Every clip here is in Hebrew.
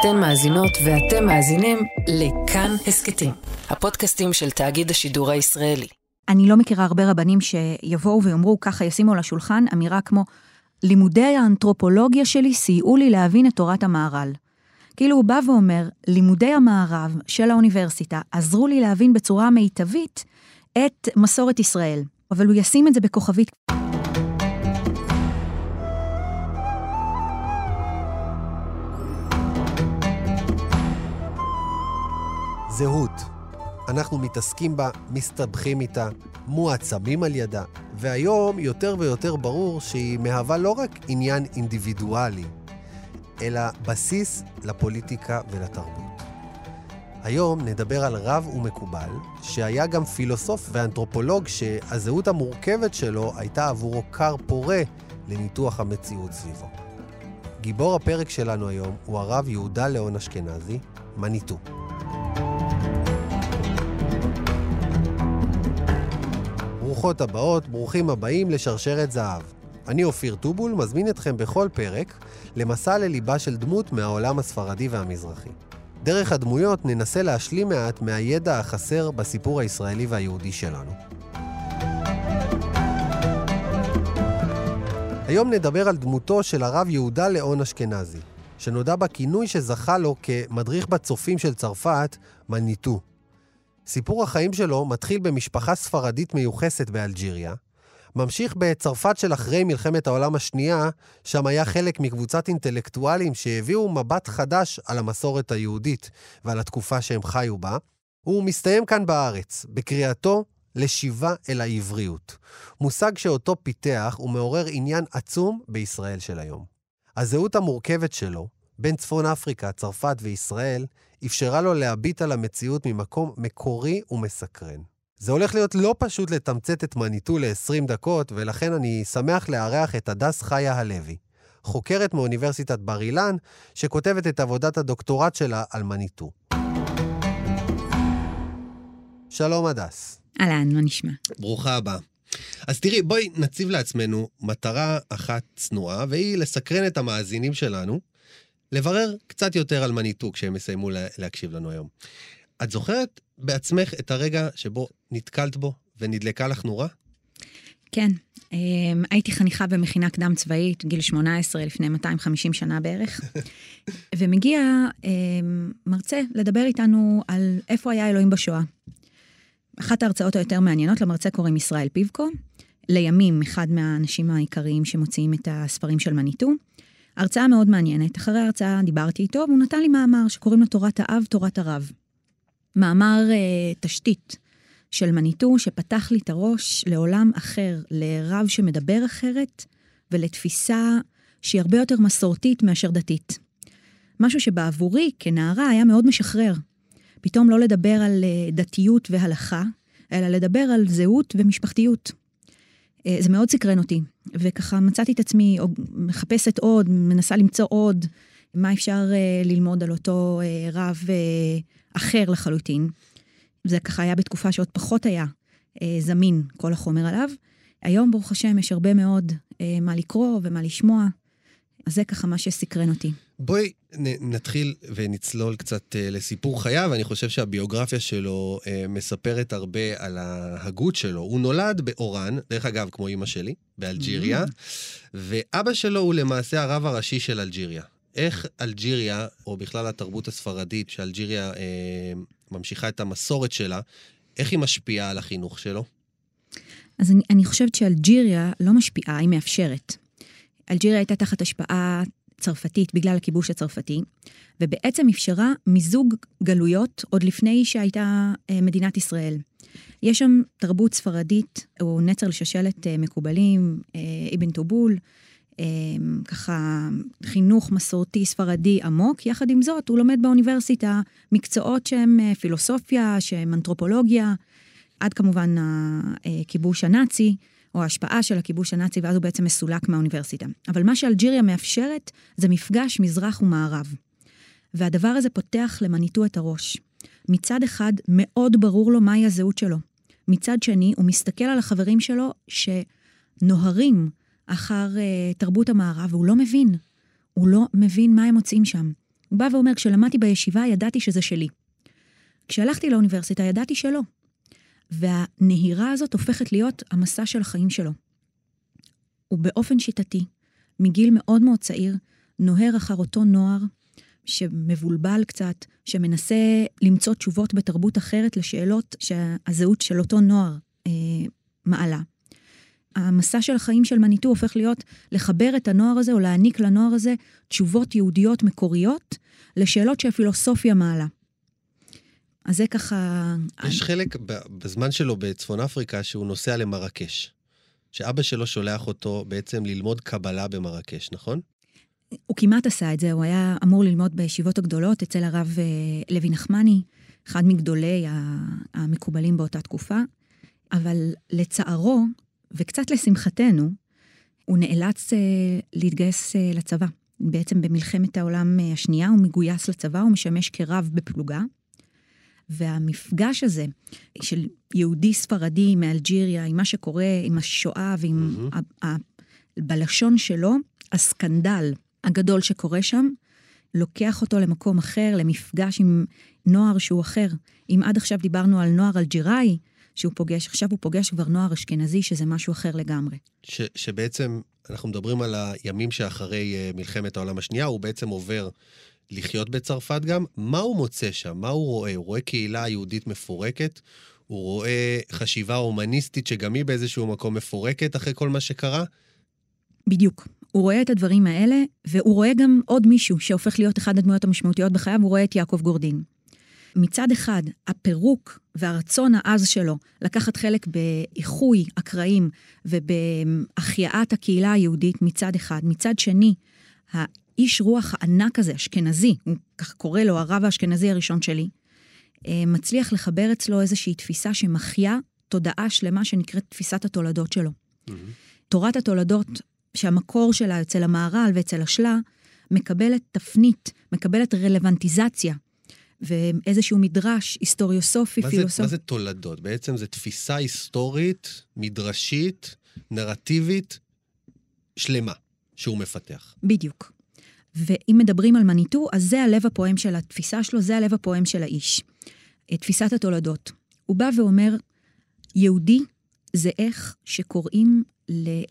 אתן מאזינות ואתם מאזינים לכאן הסכתים, הפודקאסטים של תאגיד השידור הישראלי. אני לא מכירה הרבה רבנים שיבואו ויאמרו, ככה ישימו על השולחן, אמירה כמו, לימודי האנתרופולוגיה שלי סייעו לי להבין את תורת המהר"ל. כאילו הוא בא ואומר, לימודי המערב של האוניברסיטה עזרו לי להבין בצורה מיטבית את מסורת ישראל. אבל הוא ישים את זה בכוכבית. זהות. אנחנו מתעסקים בה, מסתבכים איתה, מועצמים על ידה, והיום יותר ויותר ברור שהיא מהווה לא רק עניין אינדיבידואלי, אלא בסיס לפוליטיקה ולתרבות. היום נדבר על רב ומקובל, שהיה גם פילוסוף ואנתרופולוג שהזהות המורכבת שלו הייתה עבורו כר פורה לניתוח המציאות סביבו. גיבור הפרק שלנו היום הוא הרב יהודה ליאון אשכנזי, מניטו. ברוכות הבאות, ברוכים הבאים לשרשרת זהב. אני אופיר טובול, מזמין אתכם בכל פרק למסע לליבה של דמות מהעולם הספרדי והמזרחי. דרך הדמויות ננסה להשלים מעט מהידע החסר בסיפור הישראלי והיהודי שלנו. היום נדבר על דמותו של הרב יהודה ליאון אשכנזי, שנודע בכינוי שזכה לו כמדריך בצופים של צרפת, מניטו. סיפור החיים שלו מתחיל במשפחה ספרדית מיוחסת באלג'יריה, ממשיך בצרפת של אחרי מלחמת העולם השנייה, שם היה חלק מקבוצת אינטלקטואלים שהביאו מבט חדש על המסורת היהודית ועל התקופה שהם חיו בה. הוא מסתיים כאן בארץ, בקריאתו לשיבה אל העבריות. מושג שאותו פיתח ומעורר עניין עצום בישראל של היום. הזהות המורכבת שלו, בין צפון אפריקה, צרפת וישראל, אפשרה לו להביט על המציאות ממקום מקורי ומסקרן. זה הולך להיות לא פשוט לתמצת את מניטו ל-20 דקות, ולכן אני שמח לארח את הדס חיה הלוי, חוקרת מאוניברסיטת בר אילן, שכותבת את עבודת הדוקטורט שלה על מניטו. שלום, הדס. אהלן, מה נשמע? ברוכה הבאה. אז תראי, בואי נציב לעצמנו מטרה אחת צנועה, והיא לסקרן את המאזינים שלנו, לברר קצת יותר על מניטו כשהם יסיימו להקשיב לנו היום. את זוכרת בעצמך את הרגע שבו נתקלת בו ונדלקה לך נורה? כן. אמ, הייתי חניכה במכינה קדם צבאית, גיל 18, לפני 250 שנה בערך, ומגיע אמ, מרצה לדבר איתנו על איפה היה אלוהים בשואה. אחת ההרצאות היותר מעניינות, למרצה קוראים ישראל פיבקו, לימים אחד מהאנשים העיקריים שמוציאים את הספרים של מניטו. הרצאה מאוד מעניינת. אחרי ההרצאה דיברתי איתו, והוא נתן לי מאמר שקוראים לו תורת האב, תורת הרב. מאמר אה, תשתית של מניטו, שפתח לי את הראש לעולם אחר, לרב שמדבר אחרת, ולתפיסה שהיא הרבה יותר מסורתית מאשר דתית. משהו שבעבורי, כנערה, היה מאוד משחרר. פתאום לא לדבר על אה, דתיות והלכה, אלא לדבר על זהות ומשפחתיות. אה, זה מאוד סקרן אותי, וככה מצאתי את עצמי מחפשת עוד, מנסה למצוא עוד, מה אפשר אה, ללמוד על אותו רב אחר לחלוטין. זה ככה היה בתקופה שעוד פחות היה זמין כל החומר עליו. היום, ברוך השם, יש הרבה מאוד מה לקרוא ומה לשמוע. אז זה ככה מה שסקרן אותי. בואי נתחיל ונצלול קצת uh, לסיפור חייו. אני חושב שהביוגרפיה שלו uh, מספרת הרבה על ההגות שלו. הוא נולד באורן, דרך אגב, כמו אימא שלי, באלג'יריה, mm. ואבא שלו הוא למעשה הרב הראשי של אלג'יריה. איך אלג'יריה, או בכלל התרבות הספרדית, שאלג'יריה uh, ממשיכה את המסורת שלה, איך היא משפיעה על החינוך שלו? אז אני, אני חושבת שאלג'יריה לא משפיעה, היא מאפשרת. אלג'יריה הייתה תחת השפעה צרפתית בגלל הכיבוש הצרפתי, ובעצם אפשרה מיזוג גלויות עוד לפני שהייתה אה, מדינת ישראל. יש שם תרבות ספרדית, או נצר לשושלת אה, מקובלים, אה, אבן טובול, ככה חינוך מסורתי ספרדי עמוק, יחד עם זאת הוא לומד באוניברסיטה מקצועות שהם פילוסופיה, שהם אנתרופולוגיה, עד כמובן הכיבוש הנאצי. או ההשפעה של הכיבוש הנאצי, ואז הוא בעצם מסולק מהאוניברסיטה. אבל מה שאלג'יריה מאפשרת זה מפגש מזרח ומערב. והדבר הזה פותח למניטו את הראש. מצד אחד, מאוד ברור לו מהי הזהות שלו. מצד שני, הוא מסתכל על החברים שלו שנוהרים אחר uh, תרבות המערב, והוא לא מבין. הוא לא מבין מה הם מוצאים שם. הוא בא ואומר, כשלמדתי בישיבה ידעתי שזה שלי. כשהלכתי לאוניברסיטה ידעתי שלא. והנהירה הזאת הופכת להיות המסע של החיים שלו. הוא באופן שיטתי, מגיל מאוד מאוד צעיר, נוהר אחר אותו נוער שמבולבל קצת, שמנסה למצוא תשובות בתרבות אחרת לשאלות שהזהות של אותו נוער אה, מעלה. המסע של החיים של מניטו הופך להיות לחבר את הנוער הזה או להעניק לנוער הזה תשובות יהודיות מקוריות לשאלות שהפילוסופיה מעלה. אז זה ככה... יש חלק בזמן שלו בצפון אפריקה שהוא נוסע למרקש. שאבא שלו שולח אותו בעצם ללמוד קבלה במרקש, נכון? הוא כמעט עשה את זה, הוא היה אמור ללמוד בישיבות הגדולות אצל הרב אה, לוי נחמני, אחד מגדולי המקובלים באותה תקופה, אבל לצערו, וקצת לשמחתנו, הוא נאלץ אה, להתגייס אה, לצבא. בעצם במלחמת העולם השנייה הוא מגויס לצבא, הוא משמש כרב בפלוגה. והמפגש הזה של יהודי ספרדי מאלג'יריה, עם מה שקורה, עם השואה ועם... Mm-hmm. ה- ה- בלשון שלו, הסקנדל הגדול שקורה שם, לוקח אותו למקום אחר, למפגש עם נוער שהוא אחר. אם עד עכשיו דיברנו על נוער אלג'יראי, שהוא פוגש, עכשיו הוא פוגש כבר נוער אשכנזי, שזה משהו אחר לגמרי. ש, שבעצם, אנחנו מדברים על הימים שאחרי uh, מלחמת העולם השנייה, הוא בעצם עובר לחיות בצרפת גם. מה הוא מוצא שם? מה הוא רואה? הוא רואה קהילה יהודית מפורקת, הוא רואה חשיבה הומניסטית שגם היא באיזשהו מקום מפורקת אחרי כל מה שקרה? בדיוק. הוא רואה את הדברים האלה, והוא רואה גם עוד מישהו שהופך להיות אחד הדמויות המשמעותיות בחייו, הוא רואה את יעקב גורדין. מצד אחד, הפירוק והרצון העז שלו לקחת חלק באיחוי הקרעים ובהחייאת הקהילה היהודית מצד אחד. מצד שני, האיש רוח הענק הזה, אשכנזי, הוא כך קורא לו הרב האשכנזי הראשון שלי, אה, מצליח לחבר אצלו איזושהי תפיסה שמחיה תודעה שלמה שנקראת תפיסת התולדות שלו. Mm-hmm. תורת התולדות, שהמקור שלה אצל המהר"ל ואצל השלה, מקבלת תפנית, מקבלת רלוונטיזציה, ואיזשהו מדרש היסטוריוסופי, פילוסופי. מה זה תולדות? בעצם זו תפיסה היסטורית, מדרשית, נרטיבית, שלמה, שהוא מפתח. בדיוק. ואם מדברים על מניטו, אז זה הלב הפועם של התפיסה שלו, זה הלב הפועם של האיש. תפיסת התולדות. הוא בא ואומר, יהודי זה איך שקוראים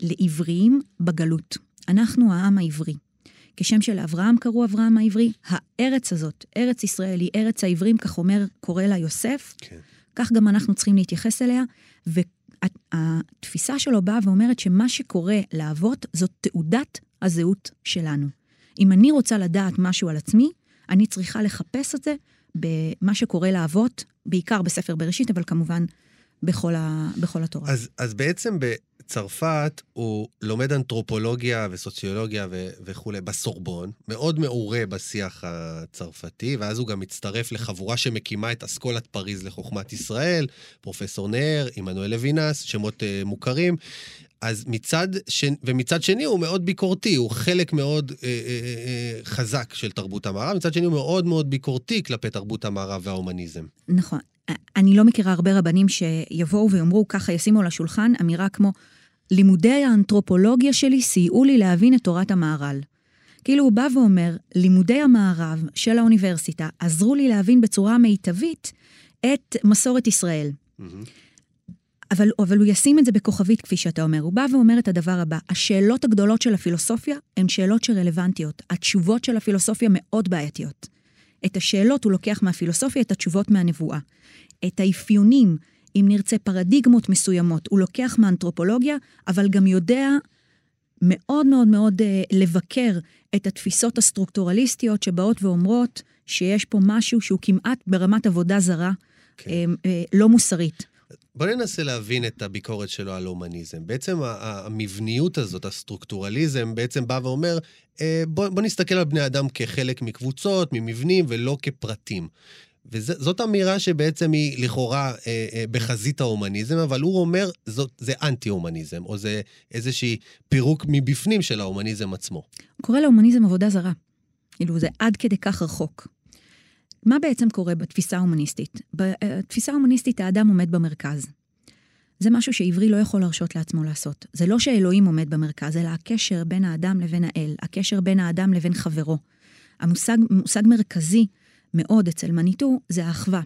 לעבריים בגלות. אנחנו העם העברי. כשם שלאברהם קראו אברהם העברי, הארץ הזאת, ארץ ישראל היא ארץ העברים, כך אומר, קורא לה יוסף, כן. כך גם אנחנו צריכים להתייחס אליה, והתפיסה שלו באה ואומרת שמה שקורה לאבות זאת תעודת הזהות שלנו. אם אני רוצה לדעת משהו על עצמי, אני צריכה לחפש את זה במה שקורה לאבות, בעיקר בספר בראשית, אבל כמובן בכל, ה, בכל התורה. אז, אז בעצם בצרפת הוא לומד אנתרופולוגיה וסוציולוגיה ו, וכולי בסורבון, מאוד מעורה בשיח הצרפתי, ואז הוא גם מצטרף לחבורה שמקימה את אסכולת פריז לחוכמת ישראל, פרופסור נר, עמנואל לוינס, שמות uh, מוכרים. אז מצד שני, ומצד שני הוא מאוד ביקורתי, הוא חלק מאוד אה, אה, אה, חזק של תרבות המערב, מצד שני הוא מאוד מאוד ביקורתי כלפי תרבות המערב וההומניזם. נכון. אני לא מכירה הרבה רבנים שיבואו ויאמרו, ככה ישימו על השולחן, אמירה כמו, לימודי האנתרופולוגיה שלי סייעו לי להבין את תורת המהר"ל. כאילו הוא בא ואומר, לימודי המערב של האוניברסיטה עזרו לי להבין בצורה מיטבית את מסורת ישראל. Mm-hmm. אבל, אבל הוא ישים את זה בכוכבית, כפי שאתה אומר. הוא בא ואומר את הדבר הבא, השאלות הגדולות של הפילוסופיה הן שאלות שרלוונטיות. התשובות של הפילוסופיה מאוד בעייתיות. את השאלות הוא לוקח מהפילוסופיה, את התשובות מהנבואה. את האפיונים, אם נרצה פרדיגמות מסוימות, הוא לוקח מהאנתרופולוגיה, אבל גם יודע מאוד מאוד מאוד אה, לבקר את התפיסות הסטרוקטורליסטיות שבאות ואומרות שיש פה משהו שהוא כמעט ברמת עבודה זרה, כן. אה, אה, לא מוסרית. בוא ננסה להבין את הביקורת שלו על הומניזם. בעצם המבניות הזאת, הסטרוקטורליזם, בעצם בא ואומר, אה, בוא, בוא נסתכל על בני אדם כחלק מקבוצות, ממבנים, ולא כפרטים. וזאת אמירה שבעצם היא לכאורה אה, אה, בחזית ההומניזם, אבל הוא אומר, זאת, זה אנטי-הומניזם, או זה איזשהי פירוק מבפנים של ההומניזם עצמו. הוא קורא להומניזם עבודה זרה. כאילו, זה עד כדי כך רחוק. מה בעצם קורה בתפיסה ההומניסטית? בתפיסה ההומניסטית האדם עומד במרכז. זה משהו שעברי לא יכול להרשות לעצמו לעשות. זה לא שאלוהים עומד במרכז, אלא הקשר בין האדם לבין האל, הקשר בין האדם לבין חברו. המושג, מושג מרכזי מאוד אצל מניטו זה האחווה.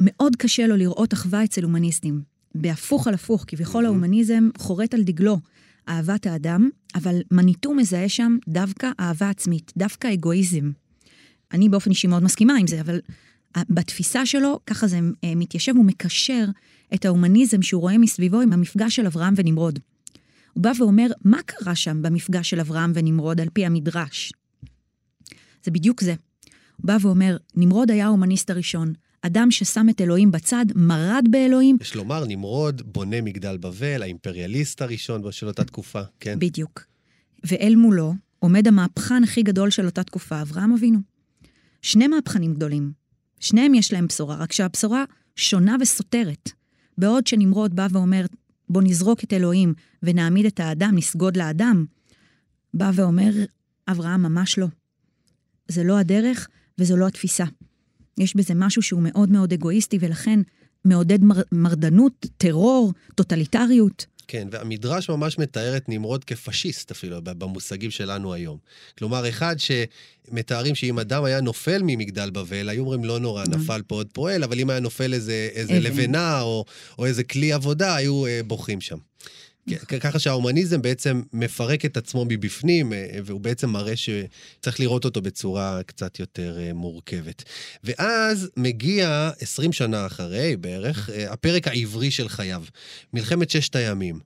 מאוד קשה לו לראות אחווה אצל הומניסטים. בהפוך על הפוך, כביכול ההומניזם חורט על דגלו אהבת האדם, אבל מניטו מזהה שם דווקא אהבה עצמית, דווקא אגואיזם. אני באופן אישי מאוד מסכימה עם זה, אבל בתפיסה שלו, ככה זה אה, מתיישב, הוא מקשר את ההומניזם שהוא רואה מסביבו עם המפגש של אברהם ונמרוד. הוא בא ואומר, מה קרה שם במפגש של אברהם ונמרוד על פי המדרש? זה בדיוק זה. הוא בא ואומר, נמרוד היה ההומניסט הראשון, אדם ששם את אלוהים בצד, מרד באלוהים. יש לומר, נמרוד בונה מגדל בבל, האימפריאליסט הראשון של אותה תקופה, כן? בדיוק. ואל מולו עומד המהפכן הכי גדול של אותה תקופה, אברהם אבינו. שני מהפכנים גדולים. שניהם יש להם בשורה, רק שהבשורה שונה וסותרת. בעוד שנמרוד בא ואומר, בוא נזרוק את אלוהים ונעמיד את האדם, נסגוד לאדם, בא ואומר, אברהם, ממש לא. זה לא הדרך וזו לא התפיסה. יש בזה משהו שהוא מאוד מאוד אגואיסטי, ולכן מעודד מר, מרדנות, טרור, טוטליטריות. כן, והמדרש ממש מתאר את נמרוד כפשיסט אפילו, במושגים שלנו היום. כלומר, אחד שמתארים שאם אדם היה נופל ממגדל בבל, היו אומרים, לא נורא, נכון. נפל פה עוד פועל, אבל אם היה נופל איזה, איזה לבנה או, או איזה כלי עבודה, היו אה, בוכים שם. ככה שההומניזם בעצם מפרק את עצמו מבפנים, אה, והוא בעצם מראה שצריך לראות אותו בצורה קצת יותר אה, מורכבת. ואז מגיע, 20 שנה אחרי בערך, אה, הפרק העברי של חייו, מלחמת ששת הימים.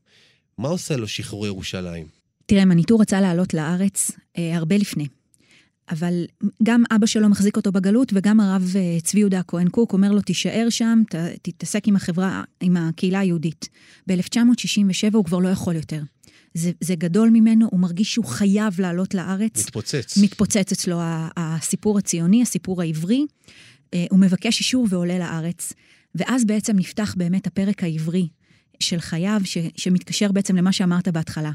מה עושה לו שחרור ירושלים? תראה, מניטור רצה לעלות לארץ אה, הרבה לפני. אבל גם אבא שלו מחזיק אותו בגלות, וגם הרב אה, צבי יהודה הכהן קוק אומר לו, תישאר שם, ת, תתעסק עם החברה, עם הקהילה היהודית. ב-1967 הוא כבר לא יכול יותר. זה, זה גדול ממנו, הוא מרגיש שהוא חייב לעלות לארץ. מתפוצץ. מתפוצץ אצלו הסיפור הציוני, הסיפור העברי. אה, הוא מבקש אישור ועולה לארץ. ואז בעצם נפתח באמת הפרק העברי של חייו, ש, שמתקשר בעצם למה שאמרת בהתחלה.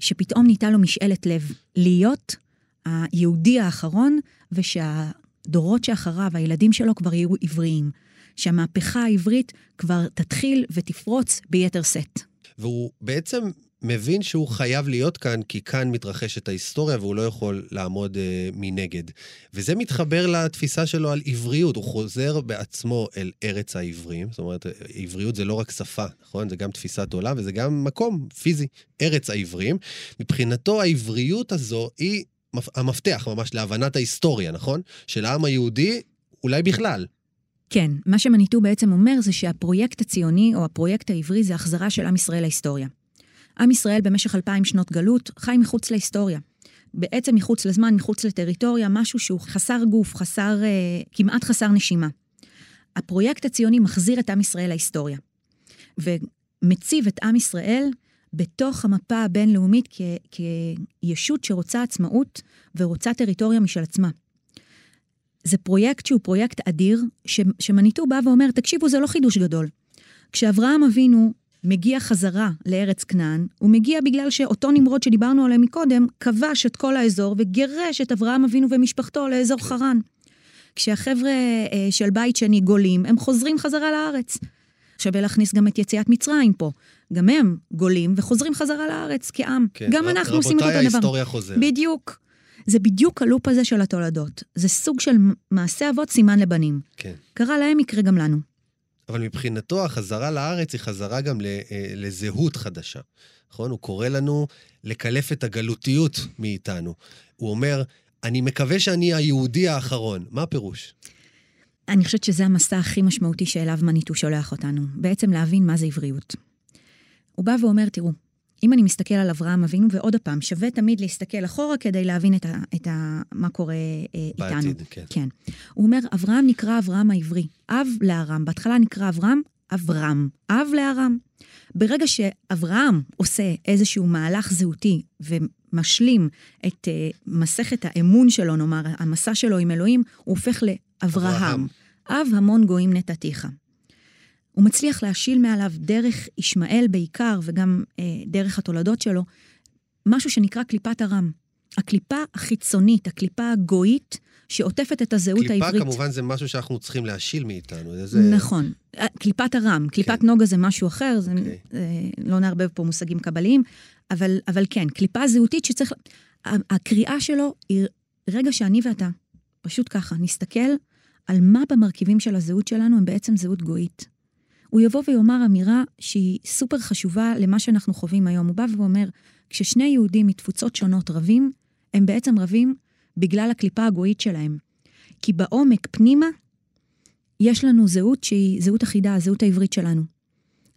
שפתאום ניתה לו משאלת לב, להיות היהודי האחרון, ושהדורות שאחריו, הילדים שלו כבר יהיו עבריים. שהמהפכה העברית כבר תתחיל ותפרוץ ביתר שאת. והוא בעצם מבין שהוא חייב להיות כאן, כי כאן מתרחשת ההיסטוריה והוא לא יכול לעמוד uh, מנגד. וזה מתחבר לתפיסה שלו על עבריות. הוא חוזר בעצמו אל ארץ העברים. זאת אומרת, עבריות זה לא רק שפה, נכון? זה גם תפיסת עולם וזה גם מקום פיזי, ארץ העברים. מבחינתו העבריות הזו היא המפתח ממש להבנת ההיסטוריה, נכון? של העם היהודי, אולי בכלל. כן, מה שמניטו בעצם אומר זה שהפרויקט הציוני או הפרויקט העברי זה החזרה של עם ישראל להיסטוריה. עם ישראל במשך אלפיים שנות גלות חי מחוץ להיסטוריה. בעצם מחוץ לזמן, מחוץ לטריטוריה, משהו שהוא חסר גוף, חסר, אה, כמעט חסר נשימה. הפרויקט הציוני מחזיר את עם ישראל להיסטוריה. ומציב את עם ישראל בתוך המפה הבינלאומית כ, כישות שרוצה עצמאות ורוצה טריטוריה משל עצמה. זה פרויקט שהוא פרויקט אדיר, ש, שמניטו בא ואומר, תקשיבו, זה לא חידוש גדול. כשאברהם אבינו מגיע חזרה לארץ כנען, הוא מגיע בגלל שאותו נמרוד שדיברנו עליהם מקודם, כבש את כל האזור וגירש את אברהם אבינו ומשפחתו לאזור חרן. כשהחבר'ה אה, של בית שני גולים, הם חוזרים חזרה לארץ. שווה להכניס גם את יציאת מצרים פה. גם הם גולים וחוזרים חזרה לארץ כעם. כן, גם אנחנו עושים את אותו דבר. רבותיי, ההיסטוריה חוזרת. בדיוק. זה בדיוק הלופ הזה של התולדות. זה סוג של מעשה אבות סימן לבנים. כן. קרה להם, יקרה גם לנו. אבל מבחינתו, החזרה לארץ היא חזרה גם אה, לזהות חדשה. נכון? הוא קורא לנו לקלף את הגלותיות מאיתנו. הוא אומר, אני מקווה שאני היהודי האחרון. מה הפירוש? אני חושבת שזה המסע הכי משמעותי שאליו מניטו שולח אותנו. בעצם להבין מה זה עבריות. הוא בא ואומר, תראו, אם אני מסתכל על אברהם אבינו, ועוד פעם, שווה תמיד להסתכל אחורה כדי להבין את, ה, את ה, מה קורה אה, איתנו. בעתיד, כן. כן. הוא אומר, אברהם נקרא אברהם העברי, אב לארם. בהתחלה נקרא אברהם, אברהם, אב לארם. ברגע שאברהם עושה איזשהו מהלך זהותי ומשלים את uh, מסכת האמון שלו, נאמר, המסע שלו עם אלוהים, הוא הופך לאברהם. אב המון גויים נתתיך. הוא מצליח להשיל מעליו דרך ישמעאל בעיקר, וגם אה, דרך התולדות שלו, משהו שנקרא קליפת ארם. הקליפה החיצונית, הקליפה הגויית, שעוטפת את הזהות קליפה, העברית. קליפה כמובן זה משהו שאנחנו צריכים להשיל מאיתנו. איזה... נכון. אה, קליפת ארם, קליפת כן. נוגה זה משהו אחר, זה, okay. אוקיי. אה, לא נערבב פה מושגים קבליים, אבל, אבל כן, קליפה זהותית שצריך... הקריאה שלו היא רגע שאני ואתה, פשוט ככה, נסתכל על מה במרכיבים של הזהות שלנו הם בעצם זהות גויית. הוא יבוא ויאמר אמירה שהיא סופר חשובה למה שאנחנו חווים היום. הוא בא ואומר, כששני יהודים מתפוצות שונות רבים, הם בעצם רבים בגלל הקליפה הגויית שלהם. כי בעומק, פנימה, יש לנו זהות שהיא זהות אחידה, הזהות העברית שלנו.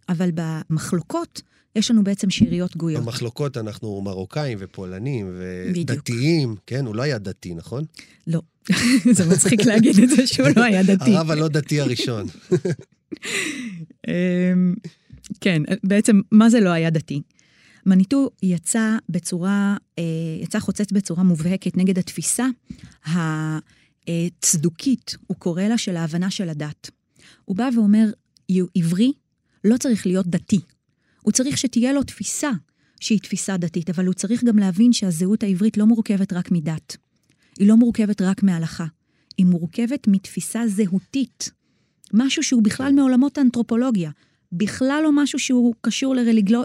אבל במחלוקות, יש לנו בעצם שאריות גויות. במחלוקות אנחנו מרוקאים ופולנים ודתיים, כן? הוא לא היה דתי, נכון? לא. זה מצחיק להגיד את זה שהוא לא היה דתי. הרב הלא דתי הראשון. אמ, כן, בעצם, מה זה לא היה דתי? מניטו יצא בצורה, אה, יצא חוצץ בצורה מובהקת נגד התפיסה הצדוקית, הוא קורא לה, של ההבנה של הדת. הוא בא ואומר, עברי לא צריך להיות דתי. הוא צריך שתהיה לו תפיסה שהיא תפיסה דתית, אבל הוא צריך גם להבין שהזהות העברית לא מורכבת רק מדת. היא לא מורכבת רק מהלכה. היא מורכבת מתפיסה זהותית. משהו שהוא בכלל. מעולמות האנתרופולוגיה. בכלל לא משהו שהוא קשור לרליגלו,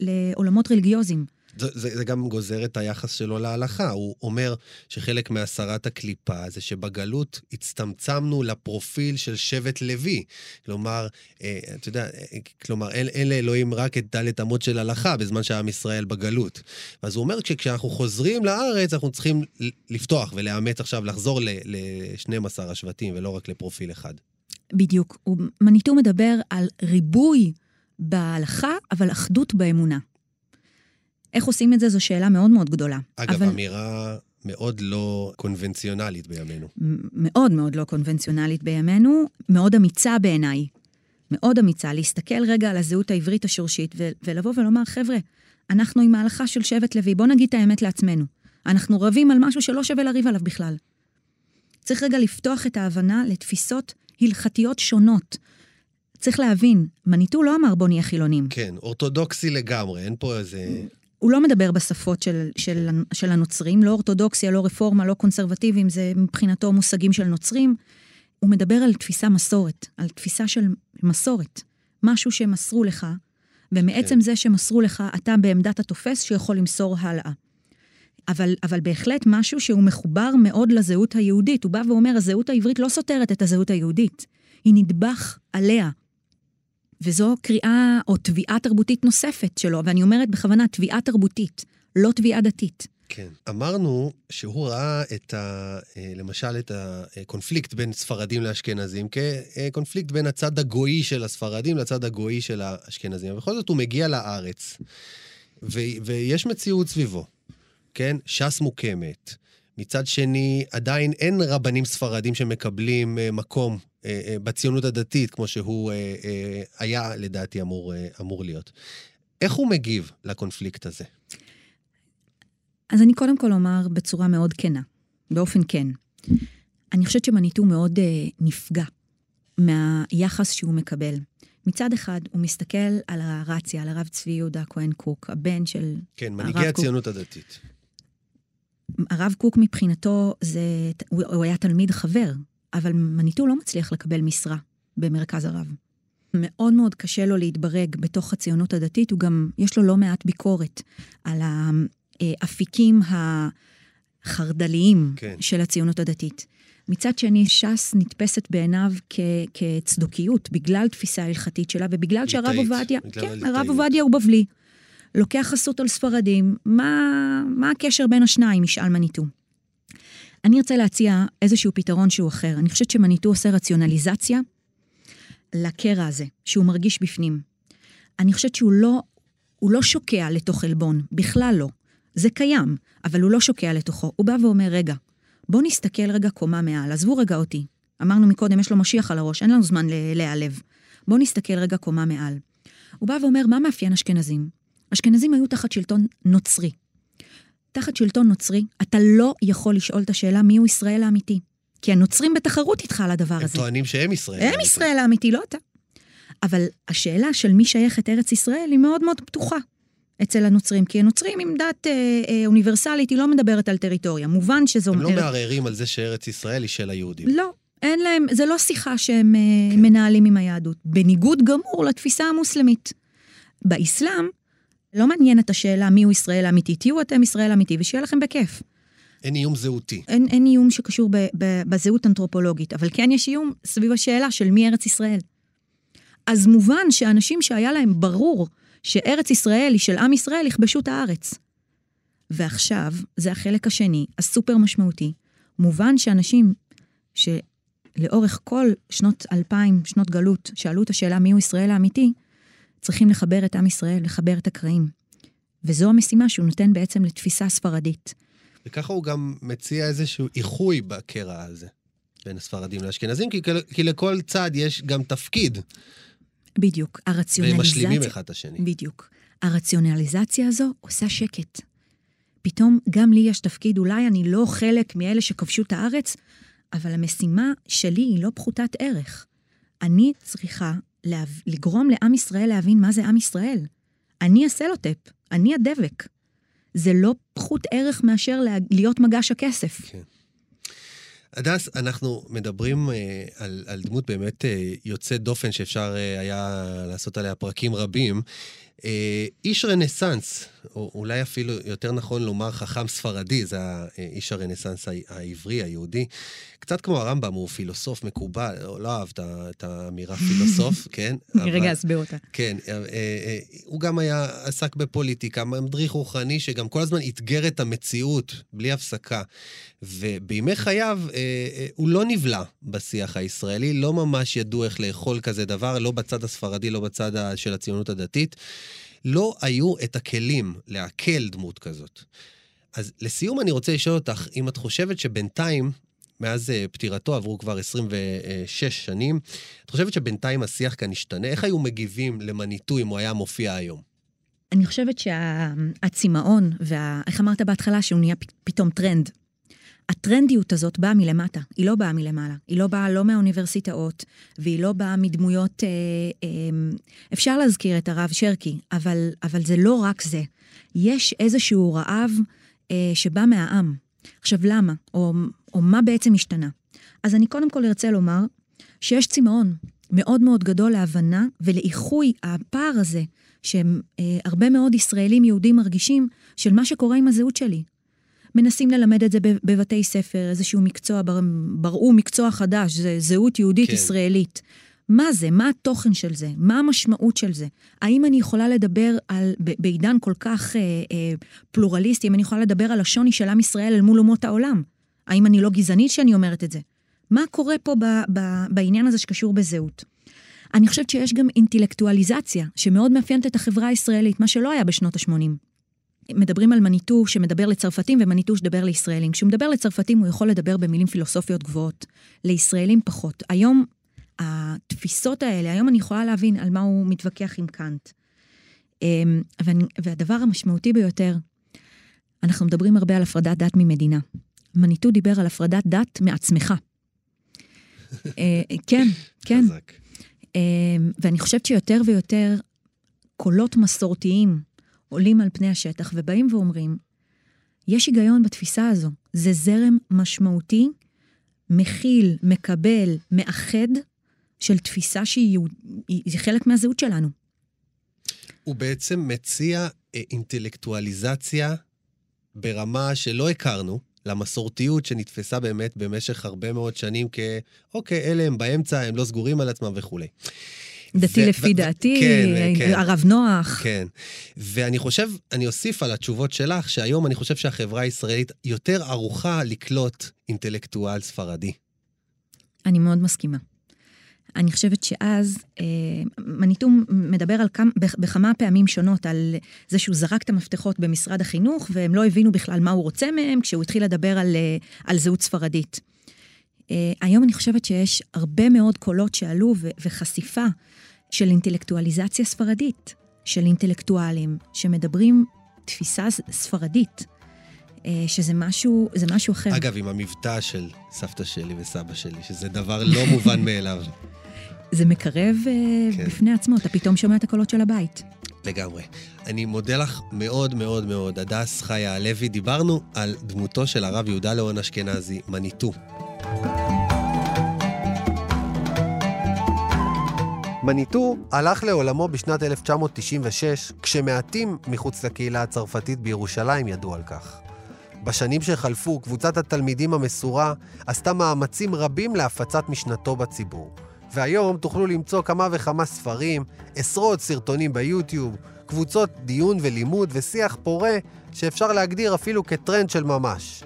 לעולמות רליגיוזיים. זה, זה, גם גוזר את היחס שלו להלכה. הוא אומר שחלק מהסרת הקליפה זה שבגלות הצטמצמנו לפרופיל של שבט לוי. כלומר, אה, אתה יודע, אה, כלומר, אין, אין לאלוהים רק את דלת אמות של הלכה בזמן שעם ישראל בגלות. אז הוא אומר שכשאנחנו חוזרים לארץ, אנחנו צריכים לפתוח ולאמץ עכשיו, לחזור ל-12 השבטים ולא רק לפרופיל אחד. בדיוק. מניטו מדבר על ריבוי בהלכה, אבל אחדות באמונה. איך עושים את זה זו שאלה מאוד מאוד גדולה. אגב, אבל... אמירה מאוד לא קונבנציונלית בימינו. מאוד מאוד לא קונבנציונלית בימינו, מאוד אמיצה בעיניי. מאוד אמיצה, להסתכל רגע על הזהות העברית השורשית ו- ולבוא ולומר, חבר'ה, אנחנו עם ההלכה של שבט לוי, בואו נגיד את האמת לעצמנו. אנחנו רבים על משהו שלא שווה לריב עליו בכלל. צריך רגע לפתוח את ההבנה לתפיסות הלכתיות שונות. צריך להבין, מניטו לא אמר בוא נהיה חילונים. כן, אורתודוקסי לגמרי, אין פה איזה... הוא לא מדבר בשפות של, של, של הנוצרים, לא אורתודוקסיה, לא רפורמה, לא קונסרבטיבים, זה מבחינתו מושגים של נוצרים. הוא מדבר על תפיסה מסורת, על תפיסה של מסורת. משהו שמסרו לך, ומעצם כן. זה שמסרו לך, אתה בעמדת התופס שיכול למסור הלאה. אבל, אבל בהחלט משהו שהוא מחובר מאוד לזהות היהודית. הוא בא ואומר, הזהות העברית לא סותרת את הזהות היהודית, היא נדבך עליה. וזו קריאה או תביעה תרבותית נוספת שלו, ואני אומרת בכוונה תביעה תרבותית, לא תביעה דתית. כן. אמרנו שהוא ראה את ה... אה, למשל את הקונפליקט בין ספרדים לאשכנזים כקונפליקט בין הצד הגוי של הספרדים לצד הגוי של האשכנזים. ובכל זאת הוא מגיע לארץ, ו... ויש מציאות סביבו, כן? ש"ס מוקמת. מצד שני, עדיין אין רבנים ספרדים שמקבלים אה, מקום בציונות הדתית, כמו שהוא היה, לדעתי, אמור, אמור להיות. איך הוא מגיב לקונפליקט הזה? אז אני קודם כל אומר בצורה מאוד כנה, באופן כן. אני חושבת שמניטו מאוד uh, נפגע מהיחס שהוא מקבל. מצד אחד, הוא מסתכל על הרציה, על הרב צבי יהודה כהן קוק, הבן של כן, מנהיגי הציונות קוק. הדתית. הרב קוק מבחינתו, זה, הוא, הוא היה תלמיד חבר, אבל מניטו לא מצליח לקבל משרה במרכז הרב. מאוד מאוד קשה לו להתברג בתוך הציונות הדתית, הוא גם, יש לו לא מעט ביקורת על האפיקים החרד"ליים כן. של הציונות הדתית. מצד שני, ש"ס נתפסת בעיניו כ- כצדוקיות, בגלל תפיסה הלכתית שלה, ובגלל שהרב עובדיה, כן, הרב עובדיה הוא בבלי. לוקח חסות על ספרדים, מה, מה הקשר בין השניים, ישאל מניטו. אני ארצה להציע איזשהו פתרון שהוא אחר. אני חושבת שמניטו עושה רציונליזציה לקרע הזה, שהוא מרגיש בפנים. אני חושבת שהוא לא, הוא לא שוקע לתוך עלבון, בכלל לא. זה קיים, אבל הוא לא שוקע לתוכו. הוא בא ואומר, רגע, בוא נסתכל רגע קומה מעל, עזבו רגע אותי. אמרנו מקודם, יש לו משיח על הראש, אין לנו זמן להיעלב. בוא נסתכל רגע קומה מעל. הוא בא ואומר, מה מאפיין אשכנזים? אשכנזים היו תחת שלטון נוצרי. תחת שלטון נוצרי, אתה לא יכול לשאול את השאלה מיהו ישראל האמיתי. כי הנוצרים בתחרות איתך על הדבר הם הזה. הם טוענים שהם ישראל. הם ישראל האמיתי, לא אתה. אבל השאלה של מי שייך את ארץ ישראל היא מאוד מאוד פתוחה אצל הנוצרים, כי הנוצרים עם דת אה, אה, אוניברסלית, היא לא מדברת על טריטוריה. מובן שזו... הם לא ארץ... מערערים על זה שארץ ישראל היא של היהודים. לא, אין להם, זה לא שיחה שהם אה, כן. מנהלים עם היהדות. בניגוד גמור לתפיסה המוסלמית. באסלאם, לא מעניינת השאלה מיהו ישראל האמיתי, תהיו אתם ישראל האמיתי ושיהיה לכם בכיף. אין איום זהותי. אין, אין איום שקשור ב, ב, בזהות אנתרופולוגית, אבל כן יש איום סביב השאלה של מי ארץ ישראל. אז מובן שאנשים שהיה להם ברור שארץ ישראל היא של עם ישראל, יכבשו את הארץ. ועכשיו, זה החלק השני, הסופר משמעותי. מובן שאנשים שלאורך כל שנות אלפיים, שנות גלות, שאלו את השאלה מיהו ישראל האמיתי, צריכים לחבר את עם ישראל, לחבר את הקרעים. וזו המשימה שהוא נותן בעצם לתפיסה ספרדית. וככה הוא גם מציע איזשהו איחוי בקרע הזה, בין הספרדים לאשכנזים, כי, כי לכל צד יש גם תפקיד. בדיוק, הרציונליזציה... והם משלימים אחד את השני. בדיוק. הרציונליזציה הזו עושה שקט. פתאום גם לי יש תפקיד, אולי אני לא חלק מאלה שכבשו את הארץ, אבל המשימה שלי היא לא פחותת ערך. אני צריכה להב... לגרום לעם ישראל להבין מה זה עם ישראל. אני הסלוטפ, אני הדבק. זה לא פחות ערך מאשר להיות מגש הכסף. כן. הדס, אנחנו מדברים uh, על, על דמות באמת uh, יוצאת דופן שאפשר uh, היה לעשות עליה פרקים רבים. Uh, איש רנסאנס, או אולי אפילו יותר נכון לומר חכם ספרדי, זה איש הרנסאנס העברי, היהודי. קצת כמו הרמב"ם, הוא פילוסוף מקובל, לא אהבת את האמירה פילוסוף, כן? אני רגע אסביר אותה. כן, אה, אה, הוא גם היה, עסק בפוליטיקה, מדריך רוחני שגם כל הזמן אתגר את המציאות בלי הפסקה. ובימי חייו אה, הוא לא נבלע בשיח הישראלי, לא ממש ידעו איך לאכול כזה דבר, לא בצד הספרדי, לא בצד של הציונות הדתית. לא היו את הכלים לעכל דמות כזאת. אז לסיום אני רוצה לשאול אותך, אם את חושבת שבינתיים, מאז uh, פטירתו עברו כבר 26 שנים, את חושבת שבינתיים השיח כאן השתנה? איך היו מגיבים למניטו אם הוא היה מופיע היום? אני חושבת שהצמאון, וה... איך אמרת בהתחלה? שהוא נהיה פתאום טרנד. הטרנדיות הזאת באה מלמטה, היא לא באה מלמעלה. היא לא באה לא מהאוניברסיטאות, והיא לא באה מדמויות... אה, אה, אפשר להזכיר את הרב שרקי, אבל, אבל זה לא רק זה. יש איזשהו רעב אה, שבא מהעם. עכשיו, למה? או, או מה בעצם השתנה? אז אני קודם כל ארצה לומר שיש צמאון מאוד מאוד גדול להבנה ולאיחוי הפער הזה, שהרבה מאוד ישראלים יהודים מרגישים, של מה שקורה עם הזהות שלי. מנסים ללמד את זה בבתי ספר, איזשהו מקצוע, בראו מקצוע חדש, זה זהות יהודית כן. ישראלית. מה זה? מה התוכן של זה? מה המשמעות של זה? האם אני יכולה לדבר על, בעידן כל כך אה, אה, פלורליסטי, אם אני יכולה לדבר על השוני של עם ישראל אל מול אומות העולם? האם אני לא גזענית שאני אומרת את זה? מה קורה פה ב, ב, בעניין הזה שקשור בזהות? אני חושבת שיש גם אינטלקטואליזציה, שמאוד מאפיינת את החברה הישראלית, מה שלא היה בשנות ה-80. מדברים על מניטו שמדבר לצרפתים ומניטו שדבר לישראלים. כשהוא מדבר לצרפתים הוא יכול לדבר במילים פילוסופיות גבוהות, לישראלים פחות. היום התפיסות האלה, היום אני יכולה להבין על מה הוא מתווכח עם קאנט. אמ, והדבר המשמעותי ביותר, אנחנו מדברים הרבה על הפרדת דת ממדינה. מניטו דיבר על הפרדת דת מעצמך. אה, כן, כן. אמ, ואני חושבת שיותר ויותר קולות מסורתיים עולים על פני השטח ובאים ואומרים, יש היגיון בתפיסה הזו. זה זרם משמעותי, מכיל, מקבל, מאחד, של תפיסה שהיא היא חלק מהזהות שלנו. הוא בעצם מציע אה, אינטלקטואליזציה ברמה שלא הכרנו, למסורתיות שנתפסה באמת במשך הרבה מאוד שנים כ... אוקיי, אלה הם באמצע, הם לא סגורים על עצמם וכולי. דתי לפי דעתי, כן, כן. הרב נוח. כן. ואני חושב, אני אוסיף על התשובות שלך, שהיום אני חושב שהחברה הישראלית יותר ערוכה לקלוט אינטלקטואל ספרדי. אני מאוד מסכימה. אני חושבת שאז, אה, מניטום מדבר על כמה, בכמה פעמים שונות על זה שהוא זרק את המפתחות במשרד החינוך, והם לא הבינו בכלל מה הוא רוצה מהם כשהוא התחיל לדבר על, אה, על זהות ספרדית. אה, היום אני חושבת שיש הרבה מאוד קולות שעלו ו- וחשיפה של אינטלקטואליזציה ספרדית, של אינטלקטואלים שמדברים תפיסה ספרדית, אה, שזה משהו, זה משהו אחר. אגב, עם המבטא של סבתא שלי וסבא שלי, שזה דבר לא מובן מאליו. זה מקרב אה, כן. בפני עצמו, אתה פתאום שומע את הקולות של הבית. לגמרי. אני מודה לך מאוד מאוד מאוד, הדס חיה הלוי. דיברנו על דמותו של הרב יהודה לאון אשכנזי, מניטו. מניטו הלך לעולמו בשנת 1996, כשמעטים מחוץ לקהילה הצרפתית בירושלים ידעו על כך. בשנים שחלפו, קבוצת התלמידים המסורה עשתה מאמצים רבים להפצת משנתו בציבור. והיום תוכלו למצוא כמה וכמה ספרים, עשרות סרטונים ביוטיוב, קבוצות דיון ולימוד ושיח פורה שאפשר להגדיר אפילו כטרנד של ממש.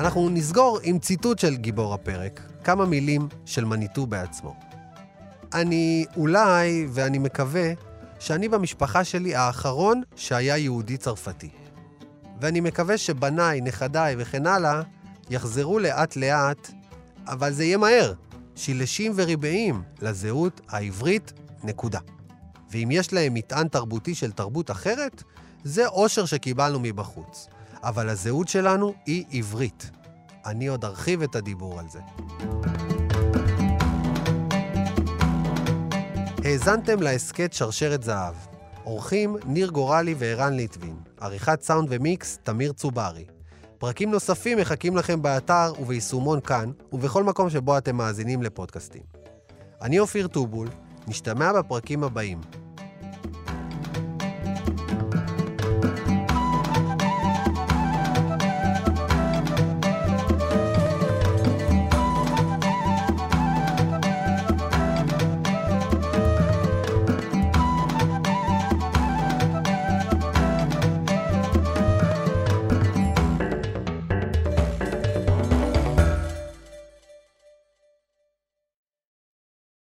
אנחנו נסגור עם ציטוט של גיבור הפרק, כמה מילים של מניטו בעצמו. אני אולי, ואני מקווה, שאני במשפחה שלי האחרון שהיה יהודי צרפתי. ואני מקווה שבניי, נכדיי וכן הלאה יחזרו לאט-לאט, אבל זה יהיה מהר, שילשים וריבעים לזהות העברית, נקודה. ואם יש להם מטען תרבותי של תרבות אחרת, זה אושר שקיבלנו מבחוץ. אבל הזהות שלנו היא עברית. אני עוד ארחיב את הדיבור על זה. האזנתם להסכת שרשרת זהב. אורחים ניר גורלי וערן ליטבין. עריכת סאונד ומיקס, תמיר צוברי. פרקים נוספים מחכים לכם באתר וביישומון כאן, ובכל מקום שבו אתם מאזינים לפודקאסטים. אני אופיר טובול, נשתמע בפרקים הבאים.